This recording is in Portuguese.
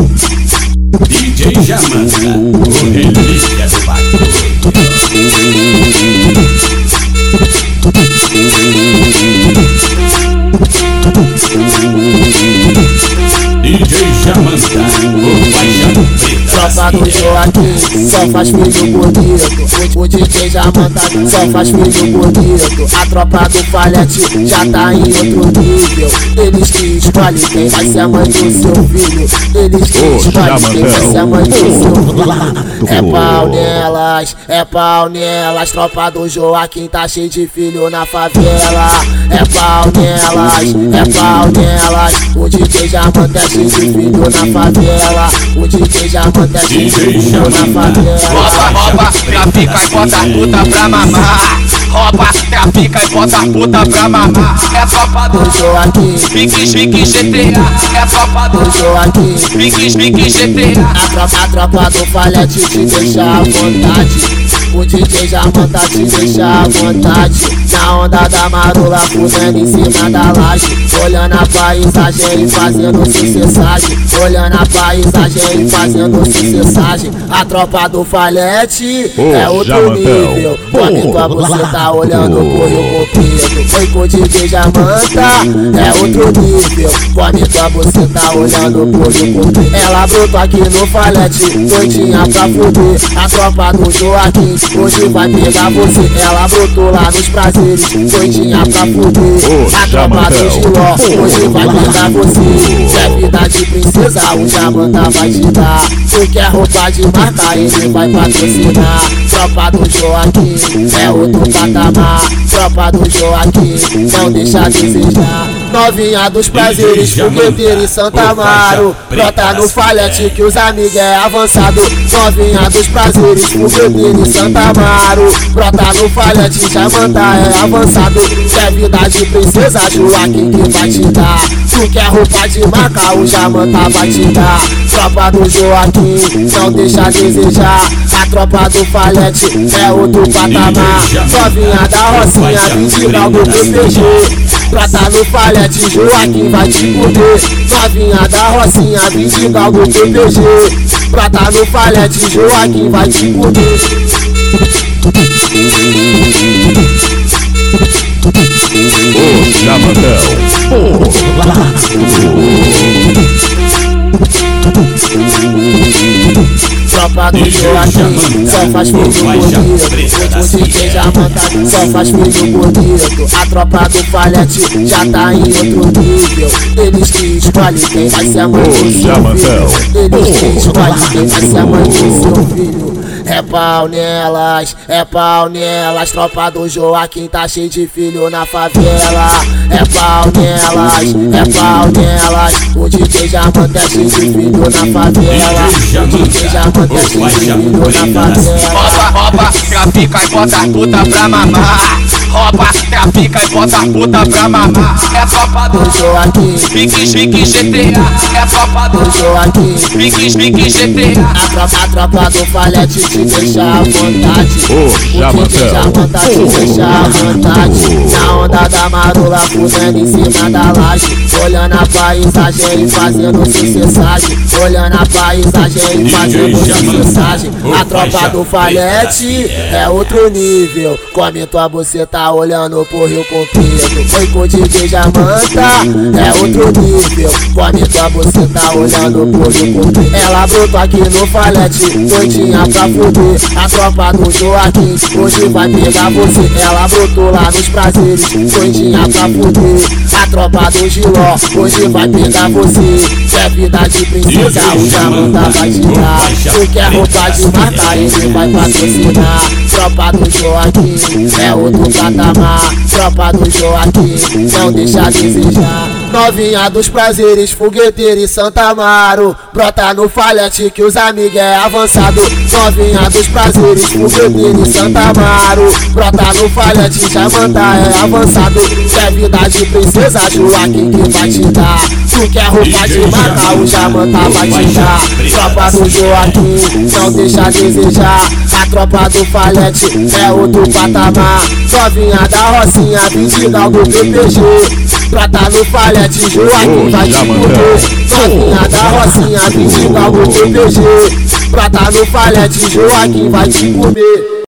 DJ Jamanta, o Tropa do preta. Joaquim, só faz filho bonito. O, DJ já manda, só faz filho bonito. A tropa do Falete já tá em outro nível. Eles que escolhem quem vai ser a mãe do seu filho. Eles que escolhem quem vai ser a mãe do seu filho. É pau nelas, é pau nelas. Tropa do Joaquim tá cheio de filho na favela. É pau nelas, é pau nelas. O DJ já manda cheio de filho na favela. O DJ já manda é. Rouba, rouba, trafica e bota a puta pra mamar. Rouba, trafica e bota a puta pra mamar. É tropa do Pique, pique, GTA. É tropa do. Pique, pique, GTA. A tropa, a tropa do falete te deixa à vontade. O DJ já manda te deixar à vontade. Na onda da marula, fudendo em cima da laje. Olhando a paisagem e fazendo sucessagem. Olhando a paisagem e fazendo sucessagem. A tropa do falete é outro nível. Quando tua você tá olhando por o copido. Foi já manda, é outro nível. Quando tua você tá olhando por o copido. Ela brotou aqui no falete, doidinha pra fuder. A tropa do Joaquim hoje vai pegar você. Ela brotou lá nos prazeres, doidinha pra fuder. A tropa do Giló hoje vai pegar você. Quer vida de princesa, o Jamanta vai te dar. Tu quer roupa de marca, ele vai patrocinar. Tropa do Joaquim é outro patamar. Tropa do Joaquim não deixa desejar. Novinha dos prazeres, fogueteira em Santa Amaro. Brota no falhete que os amigos é avançado. Novinha dos prazeres, fogueteira em Santa Amaro. Brota no falhete, Jamanta é avançado. Quer vida de princesa, Joaquim que vai te dar. Tu quer roupa de marca, o Jamanta vai te dar. Tropa do Joaquim, não deixa a desejar. A tropa do Falete é outro patamar. Novinha da Rocinha, 20 graus do PPG. Prata no Falete, Joaquim vai te fuder. Novinha da Rocinha, 20 graus do PPG. Prata no Falete, Joaquim vai te fuder. O Jamantão. Tropa do Joaquim, só faz filho bonito. O DJ já manda, só faz filho bonito. A tropa do Falete já tá em outro nível. Eles que escolhem quem vai ser a mãe do seu filho. Eles que escolhem quem vai ser a mãe do seu filho. É pau nelas, é pau nelas. Tropa do Joaquim tá cheio de filho na favela. É pau nelas, é pau nelas. O DJ já manda cheio de filho na favela. O DJ já manda cheio de filho na favela. Rouba, rouba, trafica e bota a puta pra mamar. Rouba, trafica e bota a puta pra mamar. É tropa do Do Joaquim, Pique, pique, GTA. É tropa do do Joaquim. Pique, pique, GTA. A tropa, a tropa do falete te deixa à vontade. Ô, O DJ já te deixa à vontade. Na onda da marula, fudendo em cima da laje. Olhando a paisagem e fazendo sucessagem. Olhando a paisagem e fazendo sucessagem. A tropa do falete é outro nível. Come tua tá olhando pro Rio Comprido. Foi com o DJ Jamanta, é outro nível. Come tua tá olhando pro Rio Comprido. Ela brotou aqui no falete, doidinha pra fuder. A tropa do Joaquim hoje vai pegar você. Ela brotou lá nos prazeres, doidinha pra fuder. A tropa do Giló hoje vai pegar você. Quer vida de princesa, o Jamanta vai te dar. Tu quer roupa de marca, ele vai patrocinar. Tropa do Joaquim é outro patamar. Tropa do Joaquim não deixa desejar. Novinha dos prazeres, fogueteira em Santa Amaro. Brota no falhete que os amigos é avançado. Novinha dos prazeres, fogueteira em Santa Amaro. Brota no falhete, Jamanta é avançado. Quer vida de princesa, Joaquim que vai te dar. Tu quer roupa de marca, o Jamanta vai te dar. Tropa do Joaquim, não deixa a desejar. A tropa do Falete é outro patamar. Novinha da Rocinha, 20 grau do PPG. Prata no palete, Joaquim vai te comer Novinha da Rocinha, 20 pau no PPG Prata no palete, Joaquim vai te comer